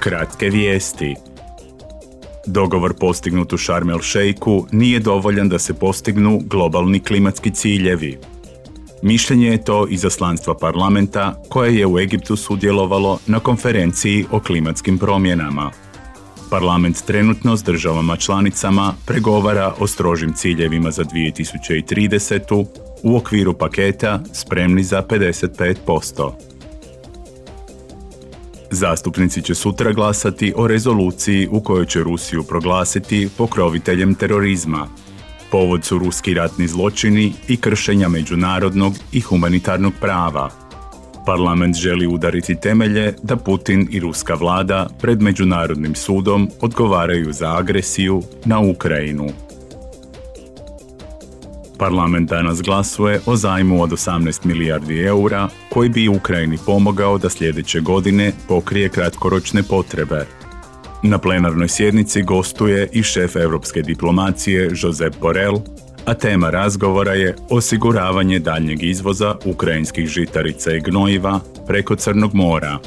Kratke vijesti. Dogovor postignut u Sharm el Sheikhu nije dovoljan da se postignu globalni klimatski ciljevi. Mišljenje je to izaslanstva parlamenta koje je u Egiptu sudjelovalo na konferenciji o klimatskim promjenama. Parlament trenutno s državama članicama pregovara o strožim ciljevima za 2030. u okviru paketa spremni za 55%. Zastupnici će sutra glasati o rezoluciji u kojoj će Rusiju proglasiti pokroviteljem terorizma. Povod su ruski ratni zločini i kršenja međunarodnog i humanitarnog prava. Parlament želi udariti temelje da Putin i ruska vlada pred Međunarodnim sudom odgovaraju za agresiju na Ukrajinu. Parlament danas glasuje o zajmu od 18 milijardi eura koji bi Ukrajini pomogao da sljedeće godine pokrije kratkoročne potrebe. Na plenarnoj sjednici gostuje i šef europske diplomacije Josep Borrell, a tema razgovora je osiguravanje daljnjeg izvoza ukrajinskih žitarica i gnojiva preko Crnog mora.